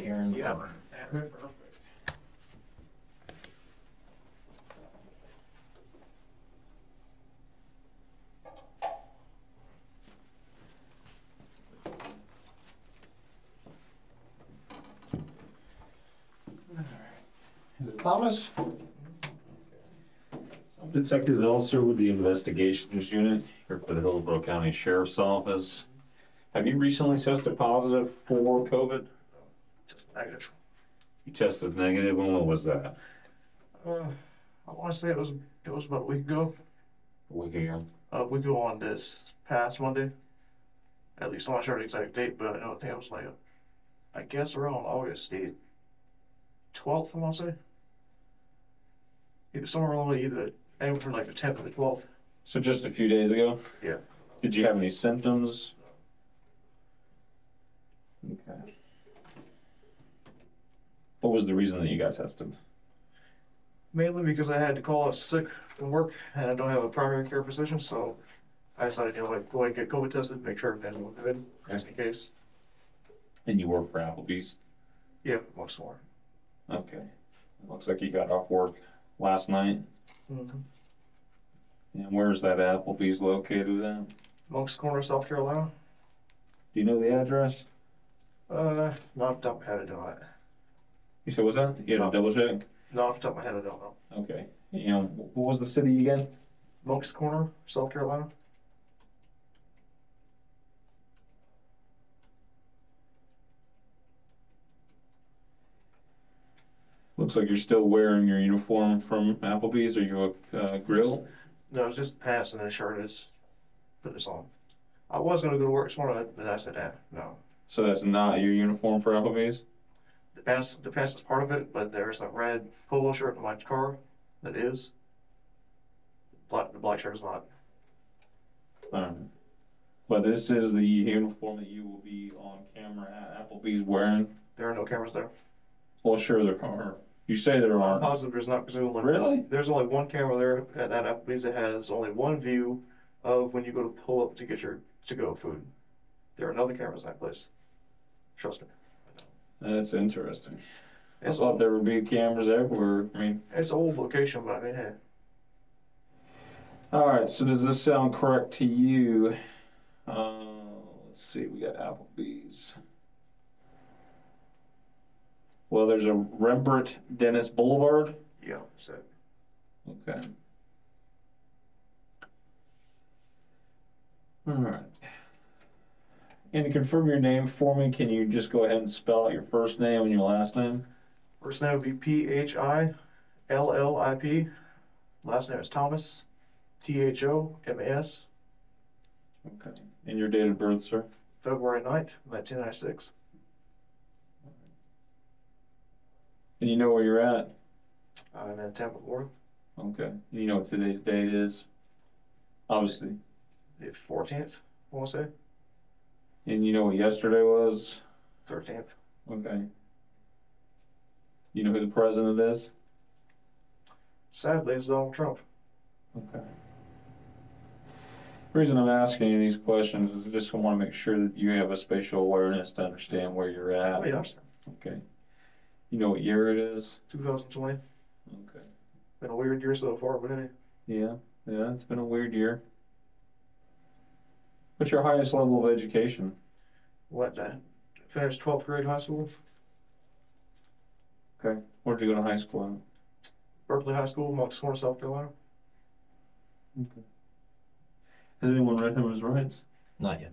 light here in the Yeah. corner. Perfect. Is it Thomas? Detective Elser with the Investigations Unit here for the Hillsborough County Sheriff's Office. Have you recently tested positive for COVID? Just negative. You tested negative, and what was that? Uh, I want to say it was it was about a week ago. A week ago? Uh, we go on this past Monday. At least I'm not sure the exact date, but I know I think it was like, I guess around August the 12th, I want to say. Either somewhere along either anywhere from like the 10th or the 12th. So just a few days ago? Yeah. Did you have any symptoms? Okay. What was the reason that you got tested? Mainly because I had to call out sick from work and I don't have a primary care physician, so I decided, you know, like, go and get COVID tested, make sure everything was good, just in case. And you work for Applebee's? Yeah, once more. Okay. Looks like you got off work last night. Mm-hmm. And where's that Applebee's located at? Moncks Corner, South Carolina. Do you know the address? Uh, not off the top of my head, I don't. You said, what's that? You had to double check? Not off the top of my head, I don't know. Okay. You know, what was the city again? Moncks Corner, South Carolina. Looks like you're still wearing your uniform from Applebee's. Are you a uh, grill? No, I was just passing and then a shirt is put this on. I was gonna go to work this morning, but I said, eh, no. So that's not your uniform for Applebee's? The pants, the pants is part of it, but there's a red polo shirt in my car that is. Black, the black shirt is not. Um, but this is the uniform that you will be on camera at Applebee's wearing. There are no cameras there. Well, sure there are. You say there I'm aren't. positive there's not, because there's only Really? there's only one camera there at, at Applebee's that has only one view of when you go to pull up to get your to-go food. There are no other cameras in that place. Trust me. That's interesting. I It's thought there would be cameras everywhere. I mean, it's an old location, but mean, all right. So does this sound correct to you? Uh, let's see. We got Applebee's. Well, there's a Rembert Dennis Boulevard. yeah, so Okay. All right. And to confirm your name for me, can you just go ahead and spell out your first name and your last name? first name would be P H I L L I P. Last name is Thomas. T H O M A S. Okay. And your date of birth, sir? February 9th, 1996. And you know where you're at? I'm in Tampa, Florida. Okay. And you know what today's date is? Obviously. The 14th, I want to say. And you know what yesterday was? 13th. Okay. You know who the president is? Sadly, it's Donald Trump. Okay. The reason I'm asking you these questions is just I want to make sure that you have a spatial awareness to understand where you're at. Oh, yeah, sir. Okay. You know what year it is? 2020. Okay. Been a weird year so far, but hey. Yeah, yeah, it's been a weird year. What's your highest level of education? What, uh, finished 12th grade high school, Okay. Where'd you go to high school at? Berkeley High School, Moncks Corner, South Carolina. Okay. Has anyone read him his rights? Not yet.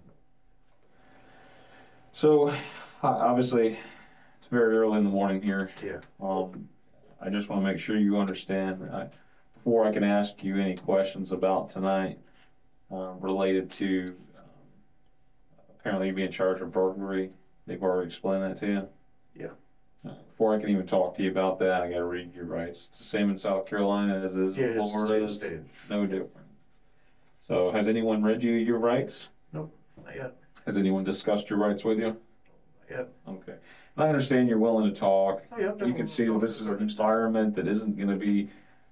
So, obviously, it's very early in the morning here. Yeah. Um, I just want to make sure you understand, I, before I can ask you any questions about tonight, um, related to, apparently you be in charge of burglary, they've already explained that to you? Yeah. Uh, Before I can even talk to you about that, I gotta read your rights. It's the same in South Carolina as it is Yeah, in it's Florida, it's state. no different. So, has anyone read you your rights? Nope, not yet. Has anyone discussed your rights with you? Yet. Okay. And I understand you're willing to talk, Oh, yeah, you can see that this is an environment that isn't gonna be,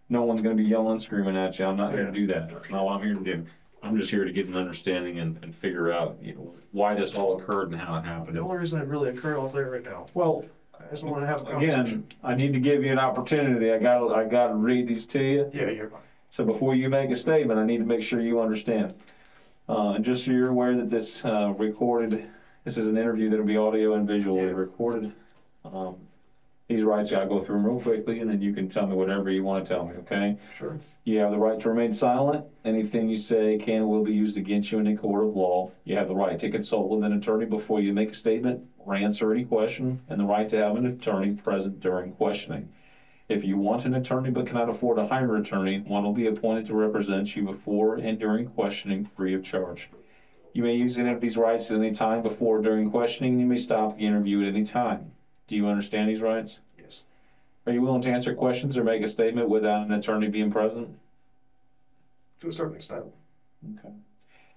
no one's gonna be yelling, screaming at you. I'm not Yeah. gonna do that. That's not what I'm here to do. I'm just here to get an understanding and, and figure out, you know, why this all occurred and how it happened. The only reason it really occurred, I'll tell you right now. Well, I just want to have a conversation. Again, I need to give you an opportunity. I gotta, I gotta read these to you. Yeah, you're fine. So before you make a statement, I need to make sure you understand. Uh, and just so you're aware that this, uh, recorded, this is an interview that'll be audio and visually Yeah. recorded. Um, these rights, I'll go through them real quickly and then you can tell me whatever you wanna tell me, okay? Sure. You have the right to remain silent. Anything you say can and will be used against you in a court of law. You have the right to consult with an attorney before you make a statement or answer any question, and the right to have an attorney present during questioning. If you want an attorney but cannot afford to hire an attorney, one will be appointed to represent you before and during questioning free of charge. You may use any of these rights at any time before or during questioning. You may stop the interview at any time. Do you understand these rights? Yes. Are you willing to answer questions or make a statement without an attorney being present? To a certain extent. Okay.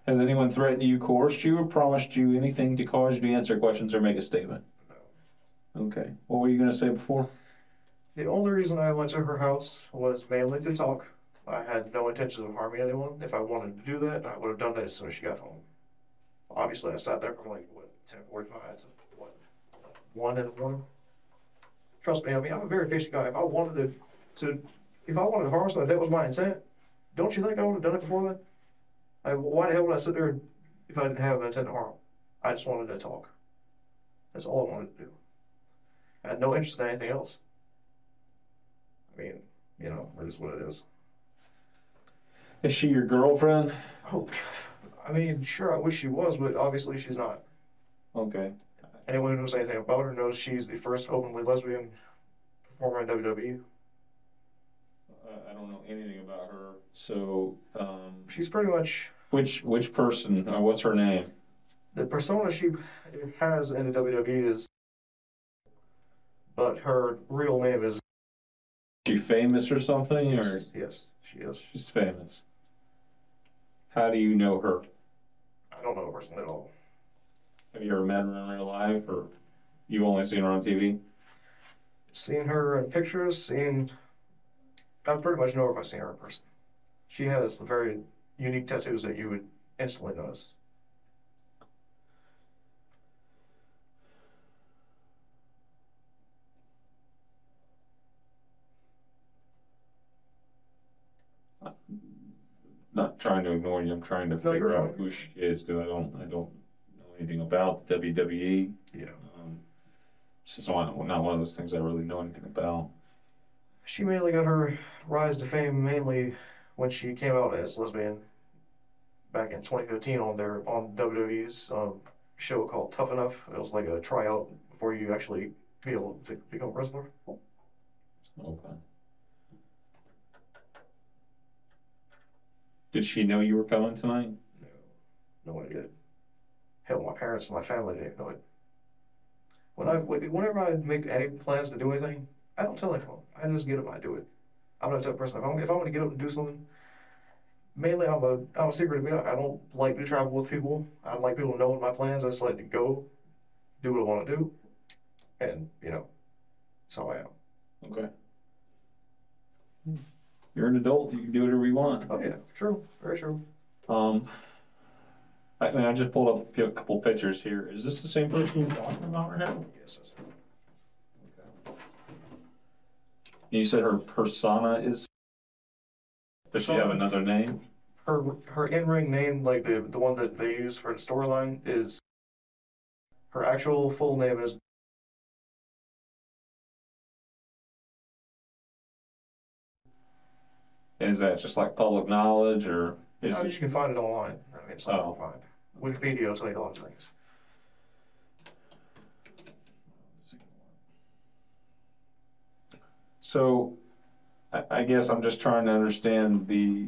Has anyone threatened you, coerced you, or promised you anything to cause you to answer questions or make a statement? No. Okay. What were you gonna say before? The only reason I went to her house was mainly to talk. I had no intention of harming anyone. If I wanted to do that, I would have done that as soon as she got home. Obviously, I sat there from like, what, ten forty-five to, what, one in the morning? Trust me, I mean, I'm a very efficient guy. If I wanted to, to, if I wanted to harm somebody, that was my intent. Don't you think I would have done it before then? I, why the hell would I sit there if I didn't have an intent to harm? I just wanted to talk. That's all I wanted to do. I had no interest in anything else. I mean, you know, it is what it is. Is she your girlfriend? Oh, I mean, sure, I wish she was, but obviously she's not. Okay. Anyone who knows anything about her knows she's the first openly lesbian performer in WWE. I don't know anything about her. So, um, She's pretty much which which person? Uh, what's her name? the persona she has in the WWE is, but her real name is. Is she famous or something, or Yes, she is. she's famous? How do you know her? I don't know her personally at all. Have you ever met her in real life, or you've only seen her on TV? Seen her in pictures, seen. I pretty much know her if seen her in person. She has the very unique tattoos that you would instantly notice. Not trying to ignore you. I'm trying to No, figure out who she is because I don't I don't anything about the WWE. Yeah. Um, it's just one, not one of those things I really know anything about. She mainly got her rise to fame mainly when she came out as lesbian back in 2015 on their on WWE's um, show called Tough Enough. It was like a tryout before you actually be able to become a wrestler. Okay. Did she know you were coming tonight? No, no one did. Hell, my parents and my family didn't know it. When I whenever I make any plans to do anything, I don't tell anyone. I just get up and I do it. I'm not the type of person. If I'm if I want to get up and do something, mainly I'm a I'm a secretive guy. I don't like to travel with people. I don't like people to know my plans. I just like to go, do what I want to do, and you know, that's how I am. Okay. You're an adult. You can do whatever you want. Oh yeah, true, very true. Um, I mean, I just pulled up a couple pictures here. Is this the same person you're talking about right now? Yes, that's You said her persona is. Does she have another name? her her in ring name, like the the one that they use for the storyline, is her actual full name is Is that just like public knowledge, or is Uh, you can find it online. I mean, it's not Oh. find. Wikipedia will tell you of things. So, I, guess I'm just trying to understand the.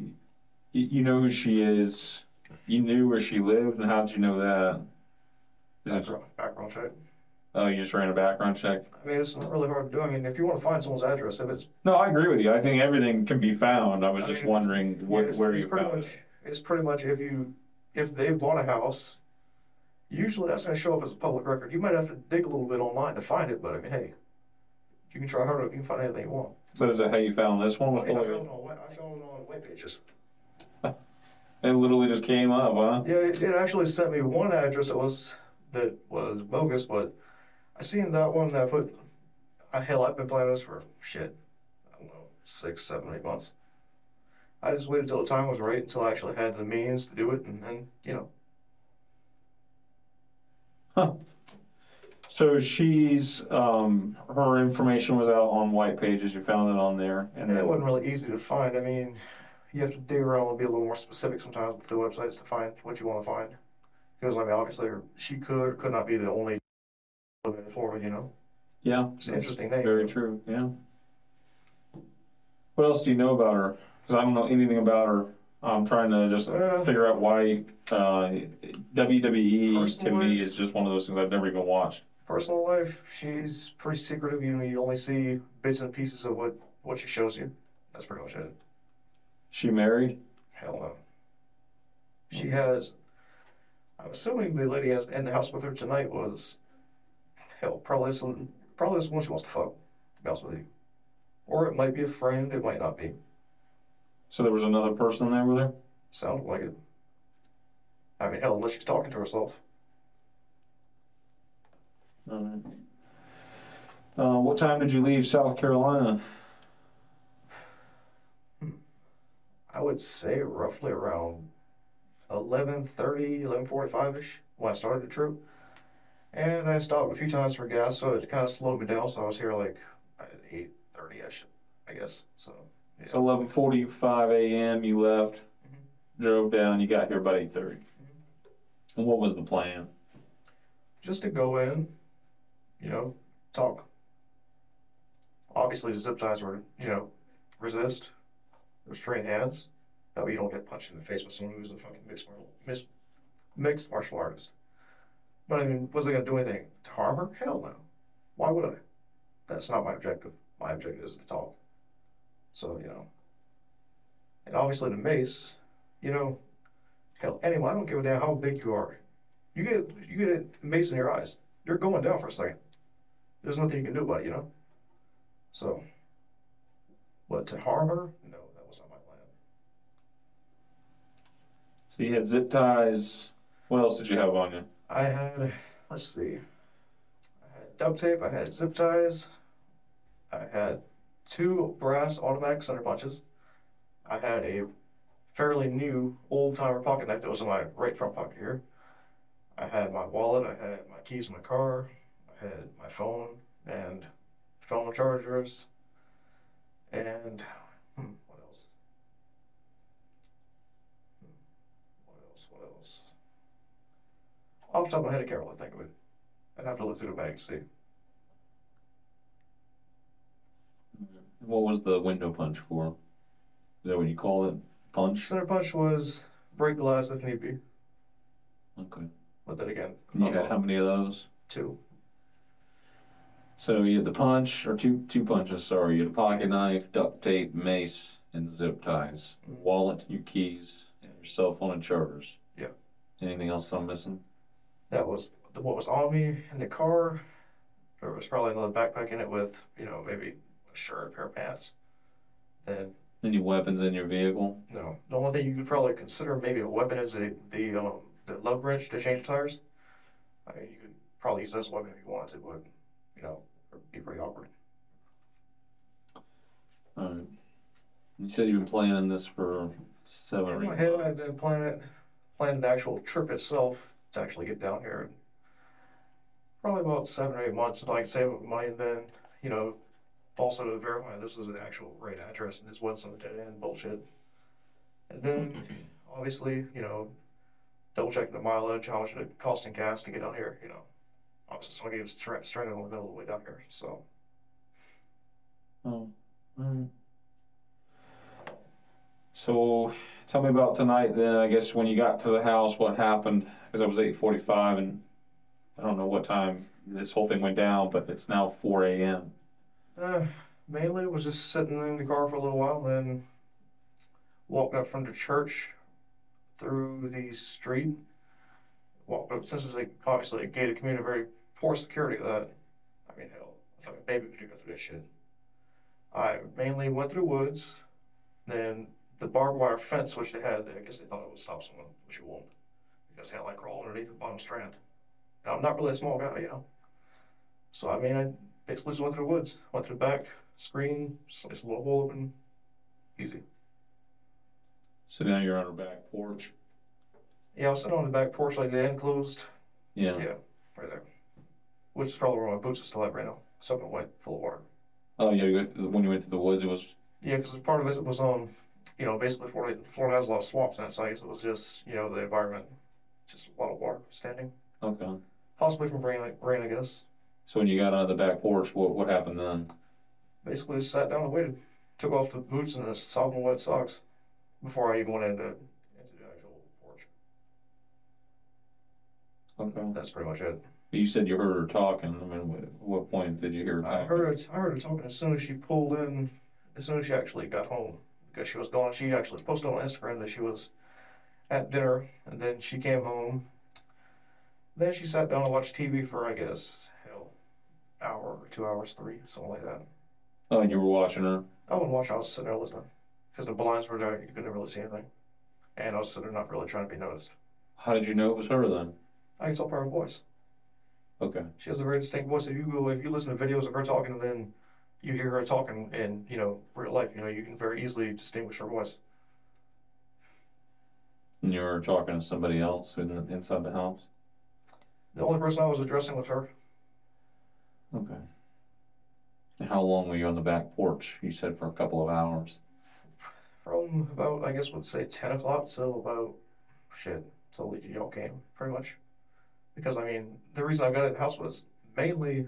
You, know who she is. You knew where she lived, and how'd you know that? Is it, Background, background check. oh, you just ran a background check. I mean, it's not really hard to do. I mean, if you want to find someone's address, if it's No, I agree with you. I think everything can be found. I was I just mean, wondering what, where it's you pretty found much it. it's pretty much if you if they've bought a house, usually that's going to show up as a public record. You might have to dig a little bit online to find it, but I mean, hey, you can try harder. You can find anything you want. But is that how you found this one? Was Yeah, I found it on I found it on web pages. it literally just came up, huh? Yeah, it, it actually sent me one address that was that was bogus, but I seen that one that I put I, hell, I've been playing this for shit. I don't know, six, seven, eight months. I just waited until the time was right, until I actually had the means to do it, and then you know. Huh. So she's, um, her information was out on white pages, you found it on there, and And it wasn't really easy to find. I mean, you have to dig around and be a little more specific sometimes with the websites to find what you want to find. Because I mean, obviously, she could or could not be the only living. You know, yeah. it's an interesting name. Very true, yeah. What else do you know about her? Because I don't know anything about her. I'm trying to just Uh, figure out why uh, WWE to me is just one of those things I've never even watched. Personal life, she's pretty secretive. You know, you only see bits and pieces of what what she shows you. That's pretty much it. She married? Hell no. She has. I'm assuming the lady has in the house with her tonight was. Hell, probably some, probably this one she wants to fuck. To be honest with you. Or it might be a friend. It might not be. So there was another person there with her? Sounded like it. I mean, hell, unless she's talking to herself. Uh, what time did you leave South Carolina? I would say roughly around 11:30, 11:45 ish when I started the trip. And I stopped a few times for gas, so it kind of slowed me down. So I was here like 8:30 ish, I guess. So yeah. So 11:45 a.m. you left, mm-hmm. drove down. You got here about 8:30. Mm-hmm. And what was the plan? just to go in, you know, talk. Obviously, the zip ties were, you know, resist, restrain hands. That way you don't get punched in the face with someone who's a fucking mixed martial, mixed martial artist. But I mean, was I gonna do anything to harm her? Hell no. Why would I? That's not my objective. My objective is to talk. So you know, and obviously the mace, you know, hell, anyone. I don't give a damn how big you are. You get you get a mace in your eyes, you're going down for a second. There's nothing you can do about it, you know. So, what to harm her? No, that was not my plan. So you had zip ties. What else did you have on you? I had, let's see, I had duct tape, I had zip ties, I had two brass automatic center punches, I had a fairly new old timer pocket knife that was in my right front pocket here. I had my wallet, I had my keys in my car, I had my phone and phone chargers, and hmm, what else? Hmm, what else? What else? Off the top of my head, I can't really think of it. I'd have to look through the bag to see. What was the window punch for? Is that what you call it? Punch? Center punch was break glass if need be, Okay. but then again, You had how many of those? two. So you had the punch, or two two punches, sorry. You had a pocket knife, duct tape, mace, and zip ties. Wallet, your keys, and your cell phone and chargers. Yeah. Anything else I'm missing? That was the- what was on me in the car. There was probably another backpack in it with, you know, maybe shirt, a pair of pants. Then, Any weapons in your vehicle? no. The only thing you could probably consider maybe a weapon is the, the, um, the lug wrench to change tires. I mean, you could probably use that as a weapon if you wanted to, but, you know, it'd be pretty awkward. Alright. You said you've been planning this for seven or In my eight head, I've been planning, planning the actual trip itself to actually get down here. Probably about seven or eight months until I can save up money and then, you know, also to verify this was an actual right address and this wasn't some dead end bullshit. And then, obviously, you know, double checking the mileage, how much it cost in gas to get down here, you know. Obviously, someone gets stra- stranded in the middle of the way down here, so. Oh, alright. So, tell me about tonight then, I guess when you got to the house, what happened? Because I was eight forty-five and I don't know what time this whole thing went down, but it's now four AM. Uh, mainly was just sitting in the car for a little while, then walked up from the church through the street. Walked up, since it's like obviously a gated community, very poor security. That I mean, hell, a baby could go through this shit. I mainly went through woods, then the barbed wire fence, which they had. there. I guess they thought it would stop someone, which it won't, because they had like crawl underneath the bottom strand. Now, I'm not really a small guy, you know. So I mean, I basically just went through the woods. Went through the back, screen, little hole open. Easy. So now you're on her back porch? Yeah, I was sitting on the back porch like the end closed. Yeah. Yeah, right there. Which is probably where my boots are still at right now. Soaking wet, full of water. Oh, yeah, you went- when you went through the woods, it was, Yeah, because part of it was um, you know, basically Florida, Florida has a lot of swamps in it, so I guess it was just you know the environment, just a lot of water standing, okay. possibly from rain, like rain, I guess. So when you got onto the back porch, what, what happened then? Basically, just sat down and waited. Took off the boots and the sopping wet socks before I even went into into the actual porch. Okay. That's pretty much it. You said you heard her talking. I mean, wh- what point did you hear her I heard her, I heard her talking as soon as she pulled in, as soon as she actually got home, because she was gone. She actually posted on Instagram that she was at dinner, and then she came home. Then she sat down and watched TV for, I guess, hour two hours, three, something like that. Oh, and you were watching her? Oh, I wouldn't watch. I was sitting there listening, because the blinds were there. You couldn't really see anything, and I was sitting there not really trying to be noticed. How did you know it was her then? I can tell by her voice. Okay. She has a very distinct voice. If you go, if you listen to videos of her talking, and then you hear her talking in, you know, real life, you know, you can very easily distinguish her voice. And you were talking to somebody else in the, inside the house? The only person I was addressing was her. Okay. How long were you on the back porch? You said for a couple of hours. From about, I guess, would say 10 o'clock till about, shit, till y'all came, pretty much. Because, I mean, the reason I got in the house was mainly,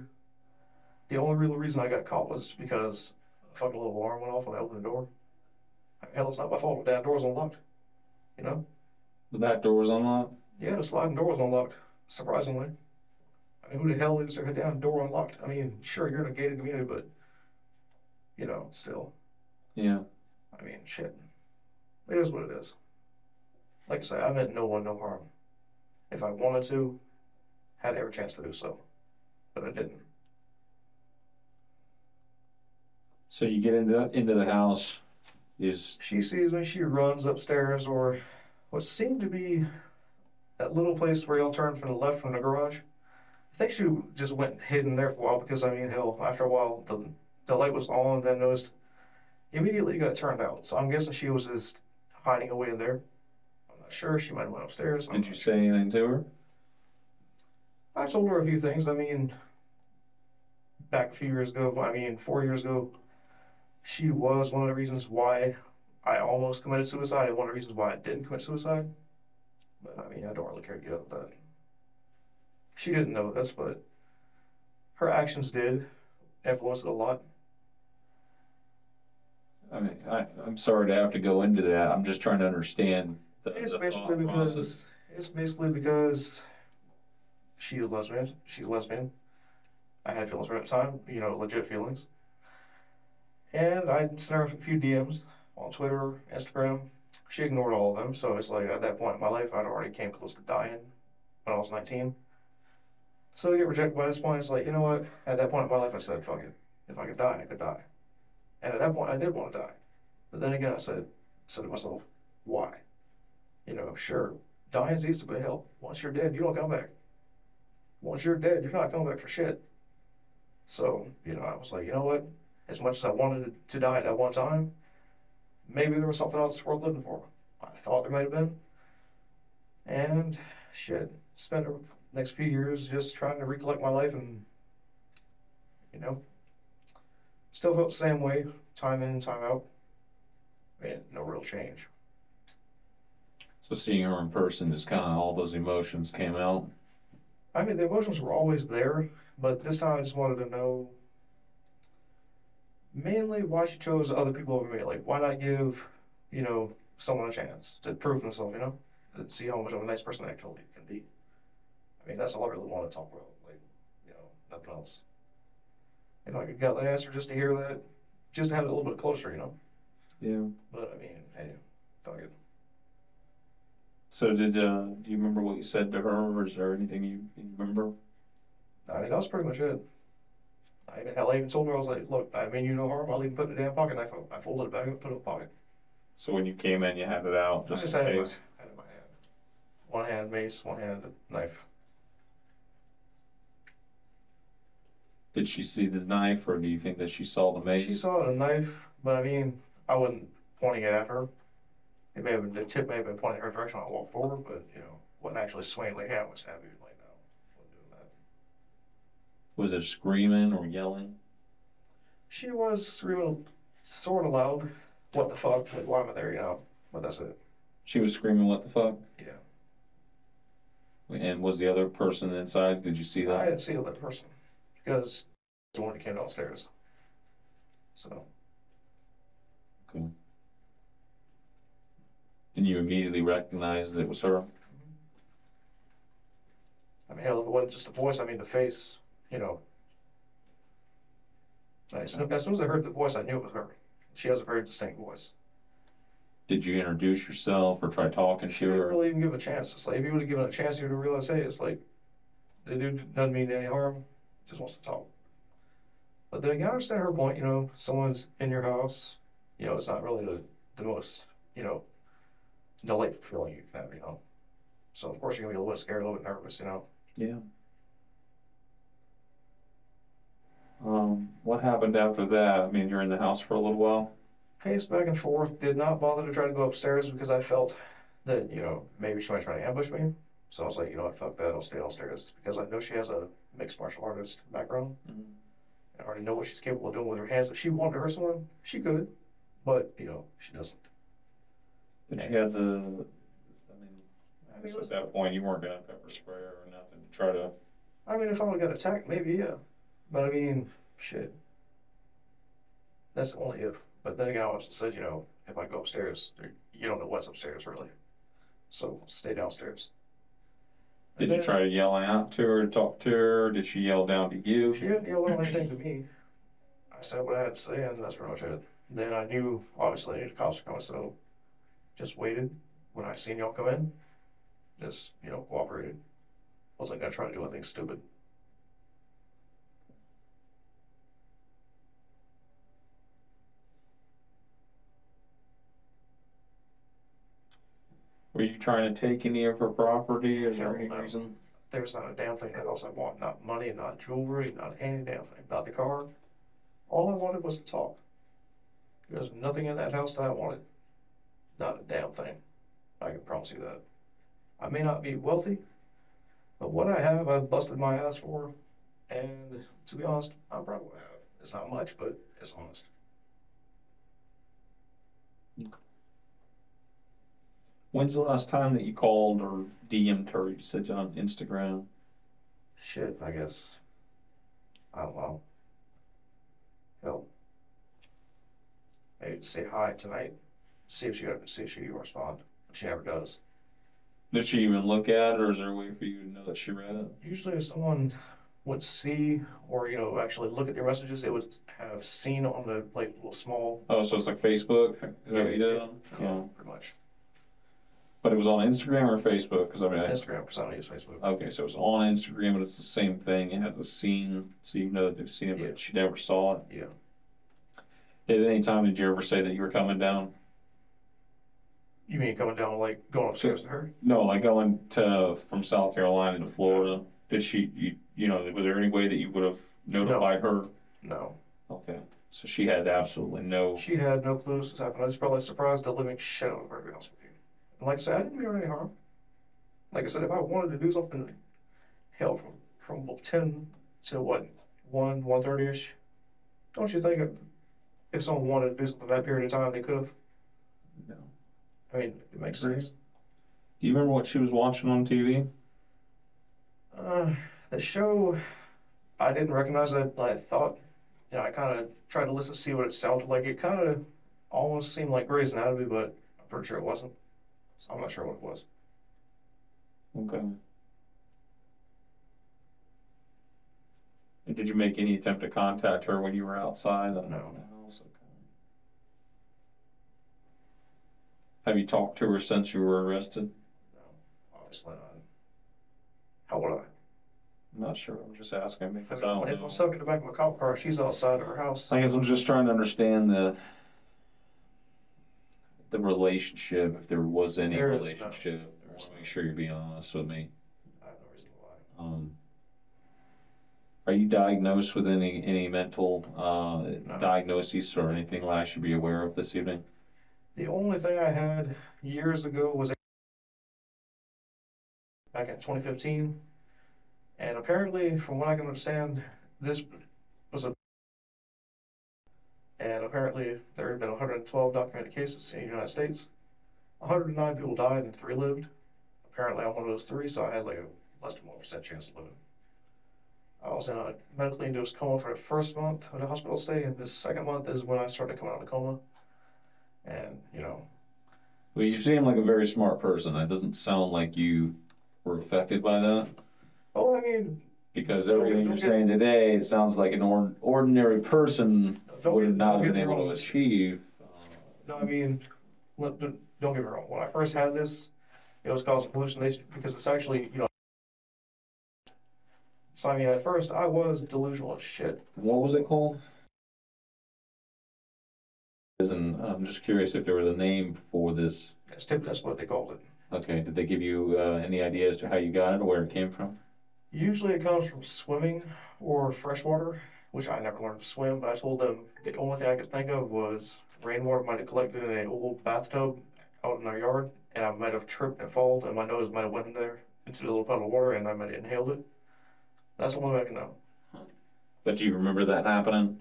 the only real reason I got caught was because a fucking little alarm went off when I opened the door. Hell, it's not my fault. The damn door's unlocked. You know? The back door was unlocked? Yeah, the sliding door was unlocked, surprisingly. Who the hell leaves their uh, damn door unlocked? I mean, sure, you're in a gated community, but, you know, still. Yeah. I mean, shit. It is what it is. Like I said, I meant no one no harm. If I wanted to, had every chance to do so. But I didn't. So you get into into the house. Is She sees me, she runs upstairs, or what seemed to be that little place where y'all turn from the left from the garage. I think she just went hidden there for a while because, I mean, hell, after a while, the, the light was on, then noticed immediately got turned out. So I'm guessing she was just hiding away in there. I'm not sure. She might have went upstairs. I'm did you sure. say anything to her? I told her a few things. I mean, back a few years ago, I mean, four years ago, she was one of the reasons why I almost committed suicide and one of the reasons why I didn't commit suicide. But I mean, I don't really care to get into that. She didn't know this, but her actions did influence it a lot. I mean, I, I'm sorry to have to go into that. I'm just trying to understand. The, It's the basically thought process. because it's basically because she's lesbian. She's lesbian. I had feelings for her at the time, you know, legit feelings. And I sent her a few DMs on Twitter, Instagram. She ignored all of them, so it's like at that point in my life, I'd already came close to dying when I was 19. So to get rejected by this point, it's like, you know what? At that point in my life, I said, fuck it. If I could die, I could die. And at that point, I did want to die. But then again, I said, said to myself, why? You know, sure, dying is easy, but hell, once you're dead, you don't come back. Once you're dead, you're not coming back for shit. So, you know, I was like, you know what? As much as I wanted to die at that one time, maybe there was something else worth living for. I thought there might have been. And shit, spent the next few years just trying to recollect my life and, you know, still felt the same way, time in, time out. And no real change. So seeing her in person, just kind of all those emotions came out. I mean, the emotions were always there, but this time I just wanted to know mainly why she chose other people over me. Like, why not give, you know, someone a chance to prove themselves, you know? To see how much of a nice person they actually can be. I mean, that's all I really want to talk about. Like, you know, nothing else. If I could get the answer just to hear that, just to have it a little bit closer, you know? Yeah. But, I mean, hey, fuck it. So did uh, do you remember what you said to her, or is there anything you, you remember? I mean, that was pretty much it. I even, hell, I even told her, I was like, look, I mean you no harm, I'll even put it in the damn pocket knife. I folded it back up, put it in the pocket. So when you came in, you had it out I just just in had it in my, case. had it in my hand. One hand mace, one hand knife. Did she see the knife, or do you think that she saw the mace? She saw the knife, but I mean, I wasn't pointing it at her. It may have been, the tip may have been pointing her direction when I walked forward, but, you know, wasn't actually swinging like, I was happy, like, no, wasn't doing that. Was it screaming or yelling? She was screaming sort of loud, what the fuck, like, why am I there, you know, but that's it, She was screaming, "What the fuck?" yeah. And was the other person inside? Did you see that? I didn't see the other person, because the one that came downstairs. So, Okay. And you immediately recognized that it was her. Mm-hmm. I mean, hell, if it wasn't just the voice, I mean, the face, you know. As soon as soon as I heard the voice, I knew it was her. She has a very distinct voice. Did you introduce yourself or try talking She to didn't her? really even give a chance. It's like, if you would have given a chance, you would have realized, hey, it's like, the dude doesn't mean any harm, just wants to talk. But then again, I understand her point, you know, someone's in your house, you know, it's not really the, the most, you know, delightful feeling you can have, you know. So of course you're gonna be a little bit scared, a little bit nervous, you know. Yeah. Um, what happened after that? I mean, you're in the house for a little while. Paced back and forth, did not bother to try to go upstairs because I felt that, you know, maybe she might try to ambush me. So I was like, you know what, fuck that, I'll stay downstairs because I know she has a mixed martial artist background. Mhm. I already know what she's capable of doing with her hands. If she wanted to hurt someone, she could, but you know, she doesn't. But you had the, I mean, I guess at that point you weren't gonna pepper spray or nothing to try to. I mean, if I would have got attacked, maybe yeah, but I mean, shit. That's only if. But then again, I also said, you know, if I go upstairs, you don't know what's upstairs really, so stay downstairs. Did you try to yell out to her, talk to her? Did she yell down to you? She didn't yell out anything to me. I said what I had to say, and that's pretty much it. Then I knew, obviously, the cops were coming, so just waited. When I seen y'all come in, just, you know, cooperated. Wasn't gonna try to do anything stupid. Were you trying to take any of her property? Is there any no. reason? There's not a damn thing that else I want. Not money, not jewelry, not any damn thing. Not the car. All I wanted was to talk. There's nothing in that house that I wanted. Not a damn thing. I can promise you that. I may not be wealthy, but what I have, I've busted my ass for. And to be honest, I'm proud of what I have. It's not much, but it's honest. When's the last time that you called or DM'd her? You said on Instagram. Shit, I guess. I don't know. Hell. Maybe say hi tonight. See if she see if she will respond. She never does. Did she even look at it, or is there a way for you to know that she read it? Usually, if someone would see or you know actually look at your messages, they would have seen on the like little small. Oh, so it's like Facebook? Is that what you did? Yeah, pretty much. But it was on Instagram or Facebook? Because I mean, I, Instagram, because I don't use Facebook. okay, so it's on Instagram, but it's the same thing. It has a scene, so you know that they've seen it, Yeah. but she never saw it. Yeah. At any time, did you ever say that you were coming down? You mean coming down like going upstairs to her? No, like going to from South Carolina to Florida. Did she? You, you know, was there any way that you would have notified her? No. Okay, so she had absolutely no. She had no clue this was happening. I was probably surprised the living shit out of her, to be honest with you. And like I said, I didn't mean any harm. Like I said, if I wanted to do something, hell, from from ten to what one one thirty ish. Don't you think if, if someone wanted to do something that period of time, they could have? No. I mean, it makes sense. Do you remember what she was watching on TV? Uh, the show, I didn't recognize it. I thought, you know, I kind of tried to listen to see what it sounded like. It kind of almost seemed like Grey's Anatomy, but I'm pretty sure it wasn't. So I'm not sure what it was. Okay. And did you make any attempt to contact her when you were outside? No. house? Okay. Have you talked to her since you were arrested? No, obviously not. How would I? I'm not sure. I'm just asking because I mean, don't if. I'm stuck in the back of my cop car, she's outside of her house. I guess I'm just trying to understand the the relationship, if there was any There is none. relationship. I There is make sure you're being honest with me. I have no reason to lie. Um, Are you diagnosed with any, any mental, uh, diagnoses or anything that I should be aware of this evening? The only thing I had years ago was back in 2015, and apparently, from what I can understand, this and apparently there have been 112 documented cases in the United States. 109 people died and three lived. Apparently, I'm one of those three, so I had like a less than one percent chance of living. I was in a medically induced coma for the first month of the hospital stay, and the second month is when I started coming out of the coma. And you know, Well, you seem like a very smart person. It doesn't sound like you were affected by that. oh, I mean, Because everything you're saying today, sounds like an or- ordinary person don't would get, not don't have get been me able wrong. to achieve. No, I mean, don't don't get me wrong. When I first had this, it was causing hallucinations because it's actually, you know. So I mean, at first I was delusional as shit. What was it called? And I'm just curious if there was a name for this. That's. That's what they called it. Okay, did they give you uh, any idea as to how you got it or where it came from? Usually it comes from swimming or freshwater, which I never learned to swim. But I told them the only thing I could think of was rainwater might have collected in an old bathtub out in our yard, and I might have tripped and fallen, and my nose might have went in there into the little puddle of water, and I might have inhaled it. That's the only way I can know. But do you remember that happening?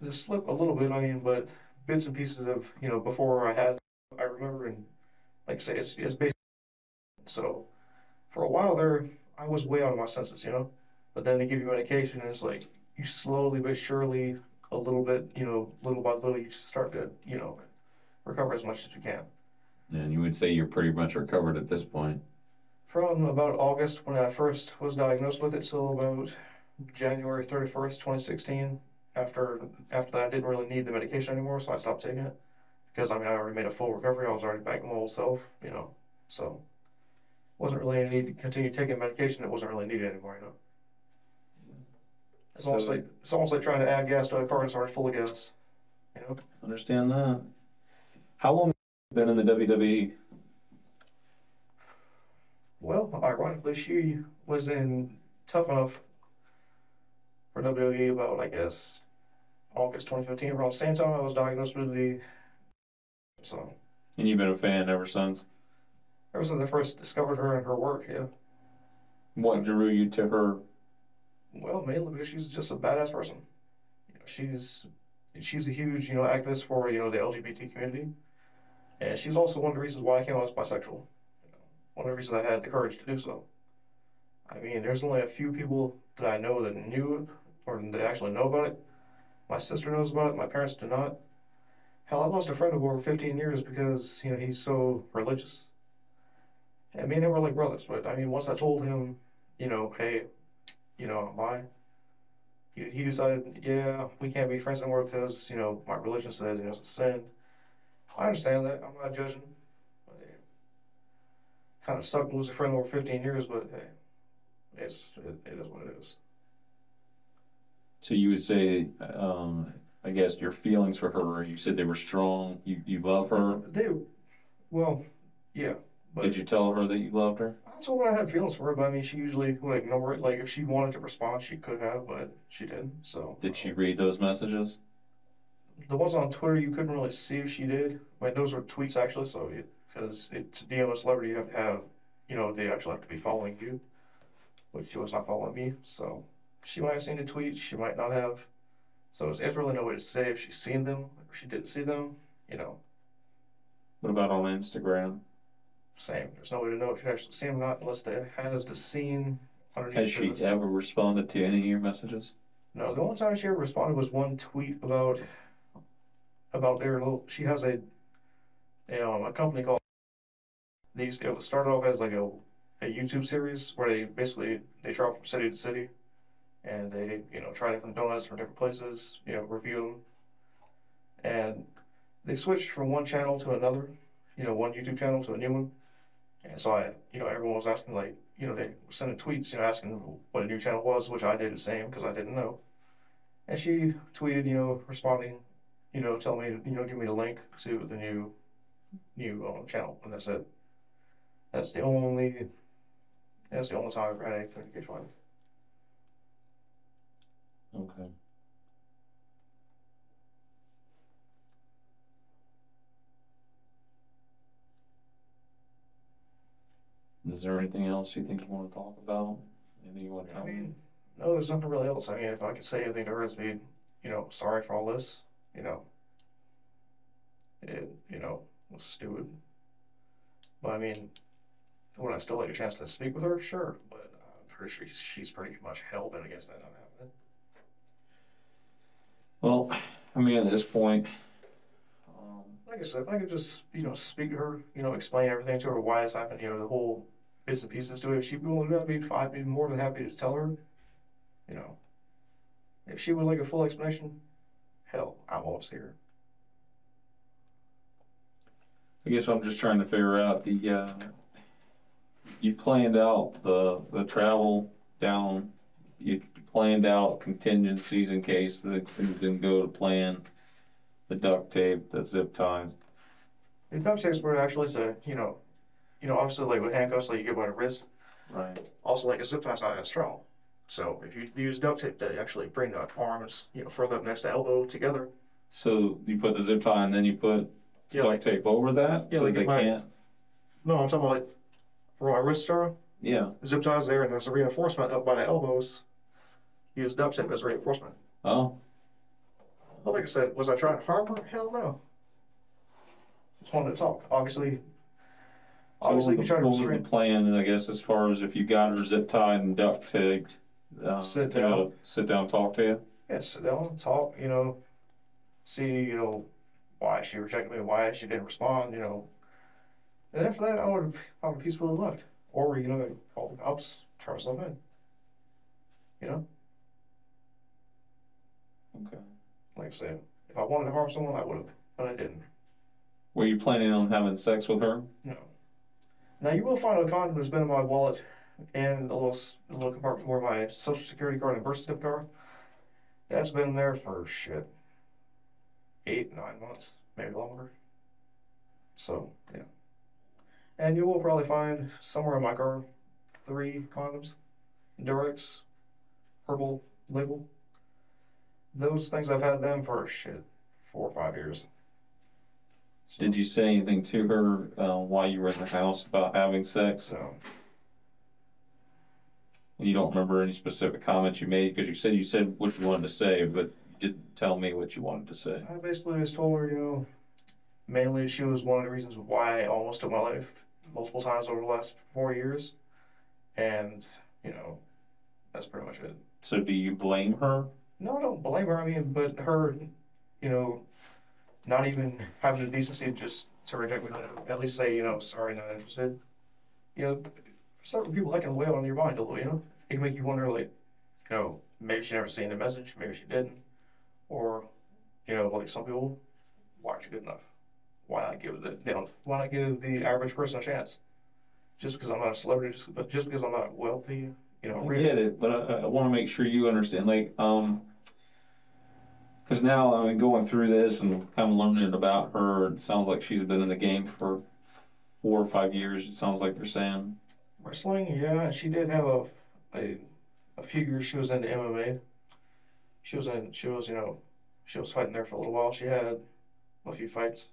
The slip a little bit, I mean, but bits and pieces of, you know, before I had, I remember, and like I say, it's, it's basically, so for a while there, I was way out of my senses, you know? But then they give you medication, and it's like, you slowly but surely, a little bit, you know, little by little, you start to, you know, recover as much as you can. And you would say you're pretty much recovered at this point. From about August, when I first was diagnosed with it, till about January 31st, 2016. After after that, I didn't really need the medication anymore, so I stopped taking it. Because I mean, I already made a full recovery. I was already back to my old self, you know. So wasn't really any need to continue taking medication that wasn't really needed anymore, you know. It's almost like it's almost like trying to add gas to a car that's already full of gas. You know. Understand that? How long have you been in the? WWE? Well, ironically, she was in Tough Enough for WWE about, I guess, August 2015. Around the same time I was diagnosed with the. So, And you've been a fan ever since. Ever since I first discovered her and her work, yeah. What drew you to her? Well, mainly because she's just a badass person. You know, she's she's a huge, you know, activist for you know the LGBT community, and she's also one of the reasons why I came out as bisexual. You know, one of the reasons I had the courage to do so. I mean, there's only a few people that I know that knew it or that actually know about it. My sister knows about it. My parents do not. Hell, I lost a friend of over 15 years because you know he's so religious. And me and him were like brothers. But I mean, once I told him, you know, hey, you know, my he, he decided, yeah, we can't be friends anymore because, you know, my religion says, you know, it's a sin. I understand that. I'm not judging. But, hey, kind of sucked losing a friend over 15 years, but hey, it's, it, it is what it is. So you would say, um, I guess your feelings for her. You said they were strong. You you love her. They, well, yeah. But Did you tell her that you loved her? I told her I had feelings for her, but I mean, she usually would ignore it. Like, if she wanted to respond, she could have, but she didn't. So, Did she read those messages? The ones on Twitter, you couldn't really see if she did. Like those were tweets actually, so because it, to DM a celebrity, you have to have, you know, they actually have to be following you, which she was not following me. So she might have seen the tweets, she might not have. So it's, it's really no way to say if she's seen them if she didn't see them. You know, What about on Instagram? Same. There's no way to know if you actually seen them or not unless they has the scene underneath. Has she ever responded to any of your messages? No, the only time she ever responded was one tweet about about their little. She has a, a um, a company called. These it was started off as like a a YouTube series where they basically they travel from city to city, and they you know try different donuts from different places, you know review them, and they switched from one channel to another, you know one YouTube channel to a new one, and so I you know everyone was asking like you know they were sending tweets you know asking what a new channel was, which I did the same because I didn't know. And she tweeted, you know, responding, you know, telling me, you know, give me the link to the new, new um, channel, and that's it. That's the only, that's the only time I've ever had anything to get with. Okay. Is there anything else you think you wanna talk about? Anything you wanna I tell me? mean, no, there's nothing really else. I mean, if I could say anything to her, it's be, you know, sorry for all this, you know. It, you know, was stupid. But I mean, would I still like a chance to speak with her? Sure, but I'm pretty sure she's, she's pretty much hell bent against that not happening. Well, I mean, at this point, um, Like I said, if I could just, you know, speak to her, you know, explain everything to her, why it's happened, you know, the whole bits and pieces to it. If she'd be willing to do I'd be more than happy to tell her, you know. If she would like a full explanation, hell, I'm always here. I guess I'm just trying to figure out the, uh, you planned out the, the travel down, you planned out contingencies in case things didn't go to plan, the duct tape, the zip ties. The duct tape's where it actually say, you know, you know, obviously like with handcuffs, like you get by the wrist. Right. Also, like a zip tie's not that strong. So if you use duct tape to actually bring the arms, you know, further up next to elbow together, So you put the zip tie and then you put yeah, like, duct tape over that? Yeah, So like they my- can't? no, I'm talking about like where my wrists are. Yeah. zip ties there, and there's a reinforcement up by the elbows. Use duct tape as reinforcement. Oh, Well, like I said, was I trying to harm her? Hell no. Just wanted to talk. Obviously, so obviously, what was try the- to what was the plan, I guess, as far as if you got her zip tied and duct taped? uh, Sit to go- down. Sit down, and talk to you? Yeah, sit down, talk. You know, see, you know, why she rejected me, why she didn't respond. You know, and after that, I would have I would peacefully left, or you know, call the cops, turn myself in. You know, Okay. like I said, if I wanted to harm someone, I would have, but I didn't. Were you planning on having sex with her? No. Now you will find a condom that's been in my wallet and a little a little compartment where my social security card and birth certificate are. That's been there for shit eight nine months, maybe longer. So yeah. And you will probably find somewhere in my car three condoms, Durex, herbal label. Those things I've had them for shit four or five years. So- Did you say anything to her uh, while you were in the house about having sex? So You don't remember any specific comments you made because you said you said what you wanted to say, but you didn't tell me what you wanted to say. I basically just told her, you know, mainly she was one of the reasons why I almost took my life multiple times over the last four years. And, you know, that's pretty much it. So do you blame her? No, I don't blame her. I mean, but her, you know, not even having the decency to just to reject me, at least say, you know, sorry, not interested. You know, certain people that can weigh on your mind a little, you know? It can make you wonder, like, you know, maybe she never seen the message, maybe she didn't. Or, you know, like some people, why aren't you good enough? Why not give the, you know, why not give the average person a chance? Just because I'm not a celebrity, just, but just because I'm not wealthy, you know, I get it, but I, I want to make sure you understand. Like, um, because now I mean, going through this and kind of learning about her, it sounds like she's been in the game for four or five years. It sounds like you're saying. Wrestling, yeah, she did have a, a a few years she was into MMA. She was in she was, you know, she was fighting there for a little while. She had a few fights.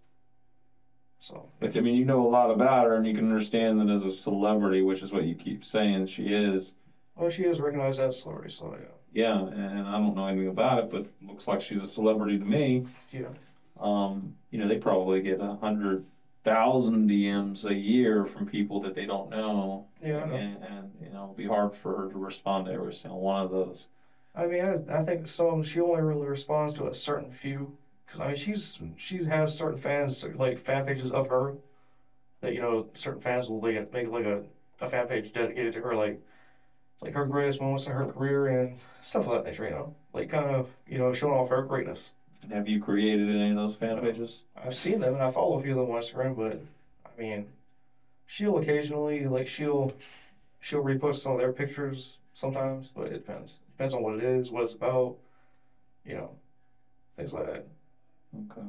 So But I mean, you know a lot about her, and you can understand that as a celebrity, which is what you keep saying she is. well she is recognized as a celebrity, so yeah. Yeah, and I don't know anything about it, but looks like she's a celebrity to me. Yeah. Um, you know, they probably get a hundred thousand DMs a year from people that they don't know, Yeah, and, and you know, it'd be hard for her to respond to every single one of those. I mean, I, I think some she only really responds to a certain few. Cause I mean, she's she has certain fans like fan pages of her that you know certain fans will like, make like a, a fan page dedicated to her, like like her greatest moments in her career and stuff of that nature. You know, like kind of you know showing off her greatness. Have you created any of those fan pages? I've seen them and I follow a few of them on Instagram, but I mean, she'll occasionally like she'll she'll repost some of their pictures sometimes, but it depends. Depends on what it is, what it's about, you know, things like that. Okay.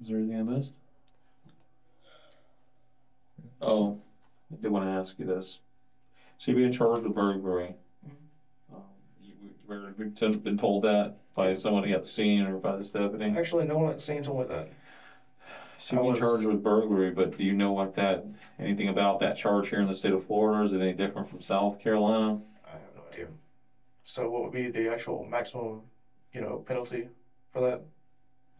Is there anything I missed? Oh, I did want to ask you this. So you're being charged with burglary. Um, you, were you t- been told that by somebody at the scene or by this deputy? Actually, no one at told me that. So you're I being was- charged with burglary, but do you know what that, anything about that charge here in the state of Florida? Is it any different from South Carolina? I have no idea. So what would be the actual maximum, you know, penalty for that?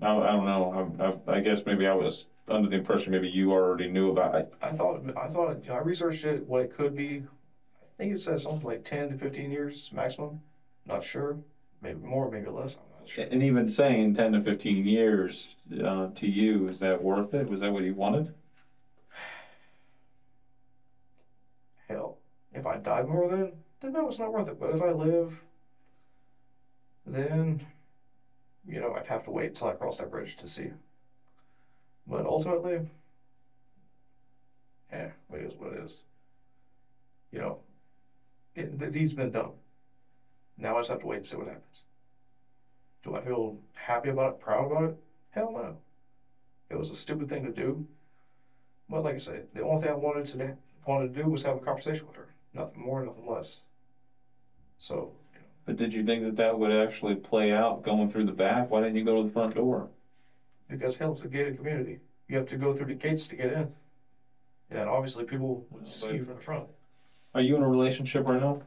I, I don't know. I, I, I guess maybe I was under the impression maybe you already knew about it. I thought, I thought, I researched it, what it could be. I think it says something like ten to fifteen years maximum. Not sure. Maybe more, maybe less. I'm not sure. And even saying 10 to 15 years uh, to you, is that worth it? Was that what you wanted? Hell, if I die more than, then no, it's not worth it. But if I live, then, you know, I'd have to wait till I cross that bridge to see. But ultimately, yeah, it is what it is. You know, it, the deed's been done. Now I just have to wait and see what happens. Do I feel happy about it, proud about it? Hell no. It was a stupid thing to do. But like I said, the only thing I wanted to wanted to do was have a conversation with her. Nothing more, nothing less. So, you know, But did you think that that would actually play out going through the back? Why didn't you go to the front door? Because hell, it's a gated community. You have to go through the gates to get in. And obviously, people would see you from the front. Are you in a relationship right now?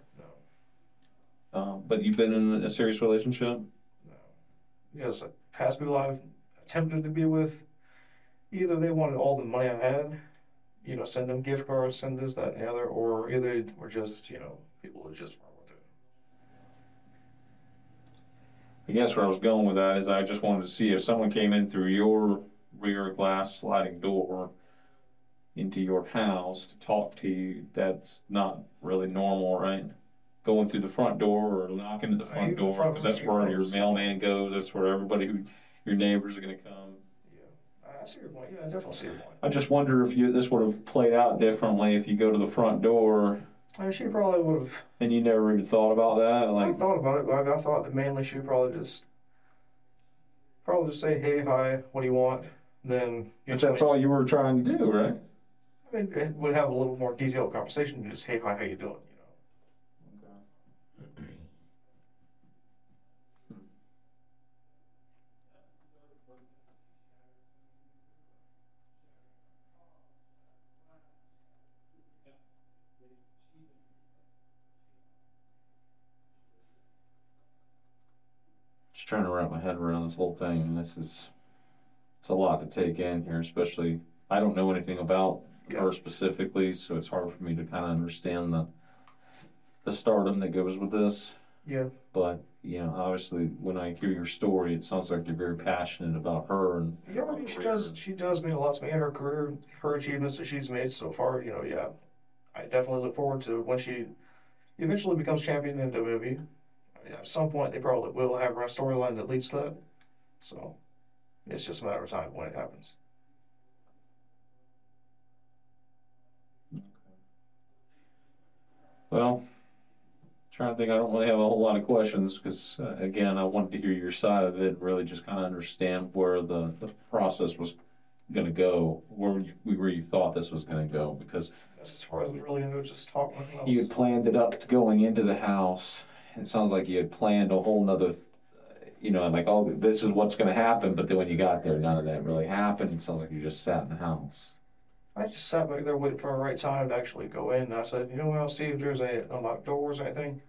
No, Um, but you've been in a serious relationship? no. Because past people I've attempted to be with, either they wanted all the money I had, you know, send them gift cards, send this, that, and the other, or either they were just, you know, people who just worth it. I guess where I was going with that is I just wanted to see if someone came in through your rear glass sliding door into your house to talk to you, that's not really normal, right? Going through the front door or knocking at the front door because that's where your mailman goes, that's where everybody who, your neighbors are gonna come. Yeah, I see your point. Yeah, I definitely see your point. I just wonder if you, this would have played out differently if you go to the front door Mean, she probably would have. and you never even thought about that, Like, I thought about it, but I, I thought that mainly she would probably just, probably just say, "Hey, hi, what do you want?" Then. but that's all you were trying to do, right? I mean, it would have a little more detailed conversation. Just, "Hey, hi, how you doing?" Trying to wrap my head around this whole thing, and this is, it's a lot to take in here, especially, I don't know anything about her specifically, so it's hard for me to kind of understand the, the stardom that goes with this. Yeah. But, you know, obviously, when I hear your story, it sounds like you're very passionate about her and. Yeah, I mean, she does. She does mean a lot to me. And her career, her achievements that she's made so far. You know, yeah, I definitely look forward to when she eventually becomes champion in WWE. At some point, they probably will have a storyline that leads to that. So, it's just a matter of time when it happens. Well, trying to think, I don't really have a whole lot of questions because, uh, again, I wanted to hear your side of it and really just kind of understand where the, the process was going to go, where you, where you thought this was going to go. Because as far as we really know. Just talk with you had planned it up to going into the house. It sounds like you had planned a whole nother, you know, like, oh, this is what's going to happen. But then when you got there, none of that really happened. It sounds like you just sat in the house. I just sat back there waiting for the right time to actually go in. And I said, you know what, I'll see if there's any unlocked doors or anything.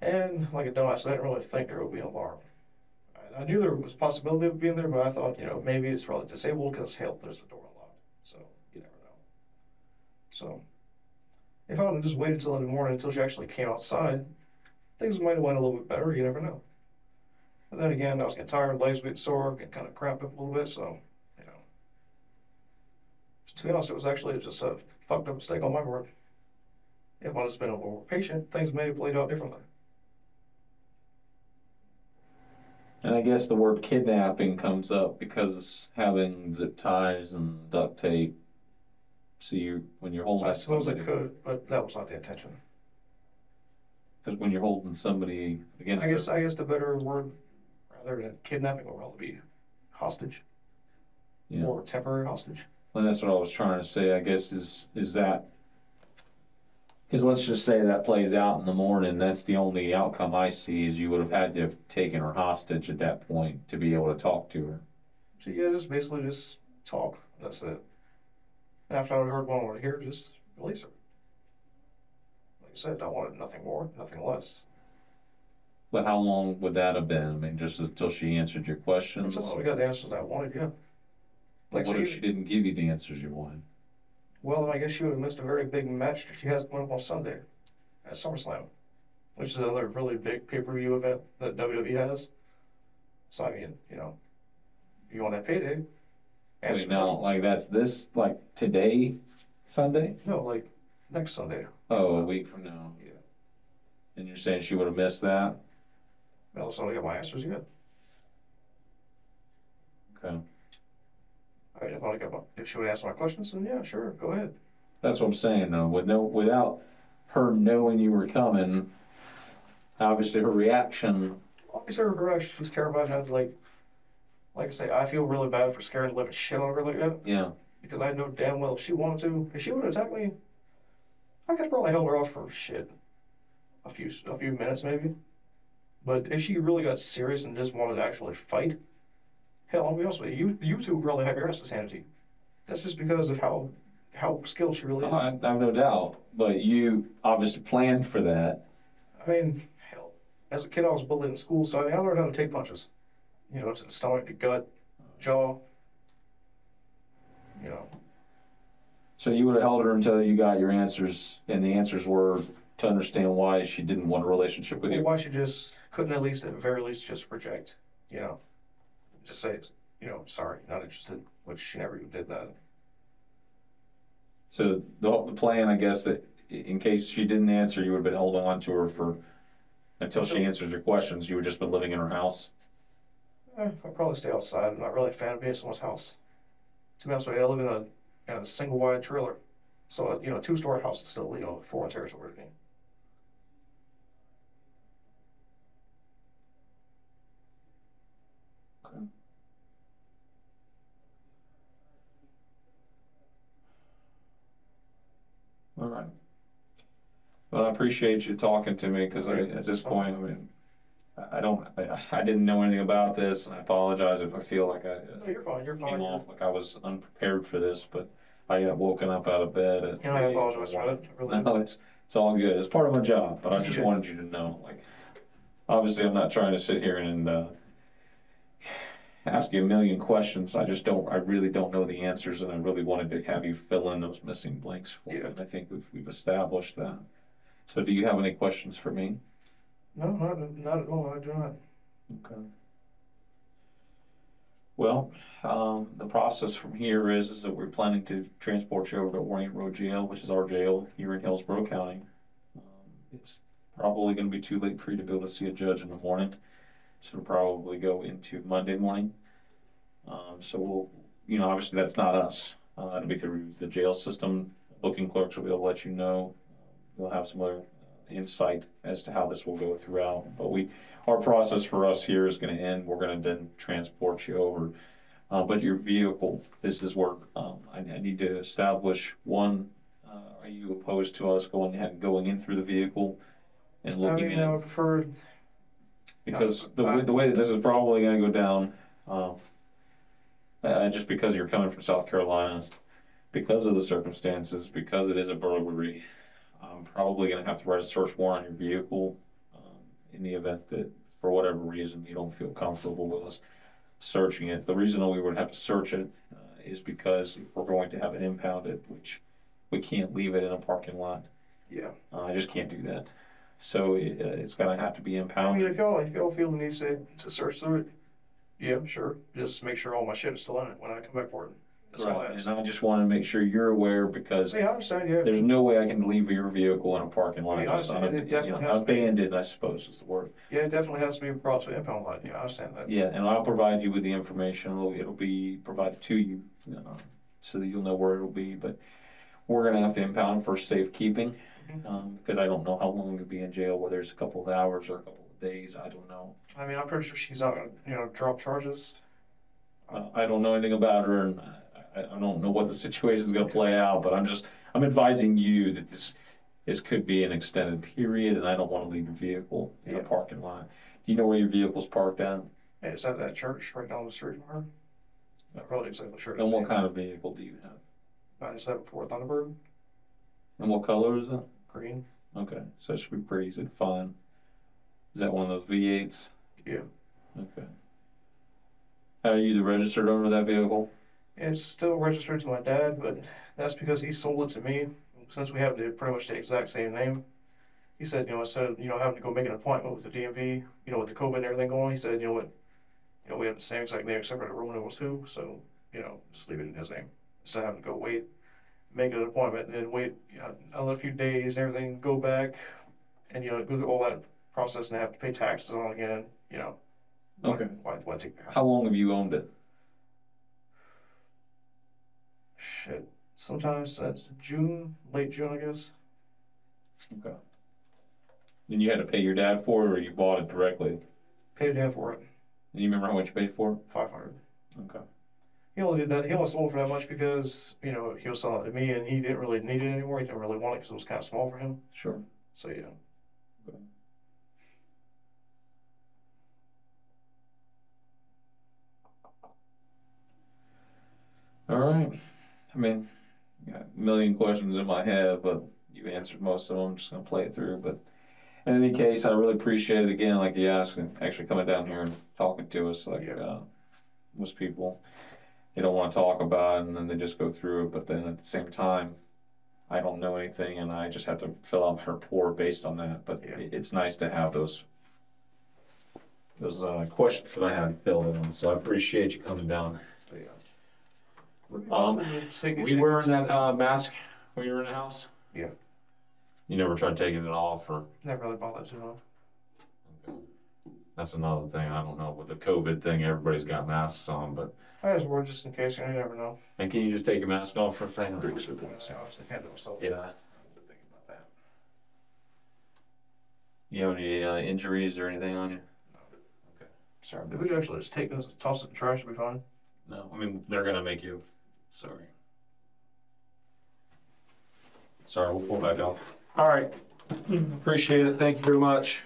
And like a dumbass, I didn't really think there would be an alarm. I, knew there was a possibility of being there, but I thought, you know, maybe it's probably disabled because, hell, there's a door unlocked. So, you never know. So, if I would have just waited till the morning until she actually came outside, things might have went a little bit better. You never know. But then again, I was getting tired, legs were getting sore, getting kind of cramped up a little bit, so, you know. To be honest, it was actually just a fucked up mistake on my part. If I'd just been a little more patient, things may have played out differently. And I guess the word kidnapping comes up because it's having zip ties and duct tape. So you, when you're holding I suppose I somebody, could, but that was not the intention. Because when you're holding somebody against I guess their, I guess the better word, rather than kidnapping, would probably be hostage Yeah. or temporary hostage. and that's what I was trying to say. I guess is is that Because let's just say that plays out in the morning, that's the only outcome I see is you would have had to have taken her hostage at that point to be able to talk to her. So yeah, just basically just talk. That's it. After I heard what I want to hear, just release her. Said, I wanted nothing more, nothing less. But how long would that have been? I mean, just until she answered your questions? Until I got the answers that I wanted, yeah. Like What so if she didn't give you the answers you wanted? Well, then I guess she would have missed a very big match that she has coming up on Sunday at SummerSlam, which is another really big pay per view event that WWE has. So, I mean, you know, you want that payday? Wait, now, like that's this, like today, Sunday? No, like next Sunday. Oh, a week from now. Yeah. And you're saying she would have missed that? Well, so I got my answers yet. Okay. I mean, if I got my, if she would answer my questions, then yeah, sure, go ahead. That's what I'm saying, though. With no, without her knowing you were coming, obviously her reaction. Obviously, her garage, she's terrified. And I was like, like I say, I feel really bad for scaring the living shit out of her like that. Yeah. because I know damn well if she wanted to, if she would have attacked me, I could probably held her off for shit, a few a few minutes maybe. But if she really got serious and just wanted to actually fight, hell, I'll be honest with you, you, you two really have your asses handed to you. That's just because of how how skilled she really is. I, I have no doubt. But you obviously planned for that. I mean, hell, as a kid I was bullied in school, so I mean I learned how to take punches. You know, to the stomach, the gut, jaw. You know, So you would have held her until you got your answers, and the answers were to understand why she didn't want a relationship with you. Why she just couldn't at least, at the very least, just reject, you know, just say, you know, sorry, not interested, which she never even did that. So the the plan, I guess, that in case she didn't answer, you would have been holding on to her for until she answered your questions. You would just been living in her house. Eh, I'd probably stay outside. I'm not really a fan of being in someone's house. To be honest with you, I live in a, in a single wide trailer. So, you know, two story house is still, you know, foreign territory to me. All right. Well, I appreciate you talking to me because at this point, I mean, I- don't, I, I didn't know anything about this, and I apologize if I feel like I No, you're fine. You're fine. came off like I was unprepared for this, but I got woken up out of bed at. Know, I 3 apologize for that. I really No, it's it's all good. It's part of my job, but I just Yeah. wanted you to know. Like, obviously, I'm not trying to sit here and uh, ask you a million questions. I just don't. I really don't know the answers, and I really wanted to have you fill in those missing blanks. For me, Yeah. and I think we've we've established that. So, do you have any questions for me? No, not, not at all. I do not. Okay. Well, um, the process from here is, is that we're planning to transport you over to Orient Road Jail, which is our jail here in Hillsborough County. Um, it's probably going to be too late for you to be able to see a judge in the morning, so it'll probably go into Monday morning. Um, so we'll, you know, obviously that's not us. Uh, it'll be through the jail system. Booking clerks will be able to let you know. We'll have some other insight as to how this will go throughout. But we, our process for us here is going to end. We're going to then transport you over. Uh, but your vehicle, this is where um, I, I need to establish one. Uh, are you opposed to us going ahead and going in through the vehicle and I looking mean, in? I would prefer, Because the I- way, the way that this is probably going to go down, um, uh, just because you're coming from South Carolina, because of the circumstances, because it is a burglary, I'm probably going to have to write a search warrant on your vehicle um, in the event that, for whatever reason, you don't feel comfortable with us searching it. The reason we would have to search it uh, is because we're going to have it impounded, which we can't leave it in a parking lot. yeah. Uh, I just can't do that. So it, uh, it's going to have to be I impounded. mean, if y'all, if y'all feel the need to, to search through it, yeah, sure. Just make sure all my shit is still in it when I come back for it. That's all I Right, and I just want to make sure you're aware because Yeah, I understand, yeah. there's no way I can leave your vehicle in a parking lot, Yeah, I just understand. It you know, definitely has to be. abandoned, I suppose is the word. Yeah, it definitely has to be brought to impound lot. Yeah, I understand that. Yeah, and I'll provide you with the information. It'll, it'll be provided to you, uh, so that you'll know where it'll be. But we're gonna have to impound for safekeeping, Mhm. um, because I don't know how long you'll be in jail, whether it's a couple of hours or a couple of days. I don't know. I mean, I'm pretty sure she's not gonna, you know, drop charges. Uh, I don't know anything about her, and I, I don't know what the situation is going to play out. But I'm just I'm advising you that this this could be an extended period, and I don't want to leave your vehicle in a parking lot. Do you know where your vehicle's parked at? Yeah, it's at that church right down the street from her. Not really exactly sure. And what kind of vehicle do you have? Ninety-seven Ford Thunderbird, And what color is it? green. Okay, so it should be pretty easy to find. Is that one of those V8s? Yeah. Okay. Are you the registered owner of that vehicle? It's still registered to my dad, but that's because he sold it to me. Since we have the pretty much the exact same name, he said, you know, instead of you know having to go make an appointment with the DMV, you know, with the COVID and everything going, he said, you know what, you know, we have the same exact name except for the Roman numerals too, so you know, just leave it in his name instead of having to go wait, make an appointment, and then wait you know, another few days and everything, go back, and you know, go through all that process and have to pay taxes on again. You know, Okay. Why, why take the How long have you owned it? Shit. Sometimes that's June, late June, I guess. Okay. Then you had to pay your dad for it, or you bought it directly? Paid dad for it, And you remember how much you paid for it? five hundred. Okay. He only did that. He only sold for that much because you know he was selling it to me, and he didn't really need it anymore. He didn't really want it because it was kind of small for him. Sure. So yeah. Okay. All right. I mean, got a million questions in my head, but you answered most of them. I'm just gonna play it through. But in any case, I really appreciate it again, like you asked, and actually coming down here and talking to us. Like Yeah. uh, most people, they don't want to talk about it, and then they just go through it. But then at the same time, I don't know anything, and I just have to fill out my report based on that. But Yeah. it's nice to have those those uh, questions that I had filled in. So I appreciate you coming down. Yeah. Um, Take Were you wearing that uh, mask when you were in the house? Yeah. You never tried taking it off, or Never really bought that too long. that's another thing. I don't know with the COVID thing. Everybody's got masks on, but I just wore just in case. You, never know. and can you just take your mask off for a second? Obviously, can't do myself. Yeah. Thinking about that. You have any uh, injuries or anything on you? No. Sorry. Did we actually just take this, toss it in the trash? It'll be fine. No, I mean they're gonna make you. Sorry. Sorry, we'll pull back out. All right. Appreciate it. Thank you very much.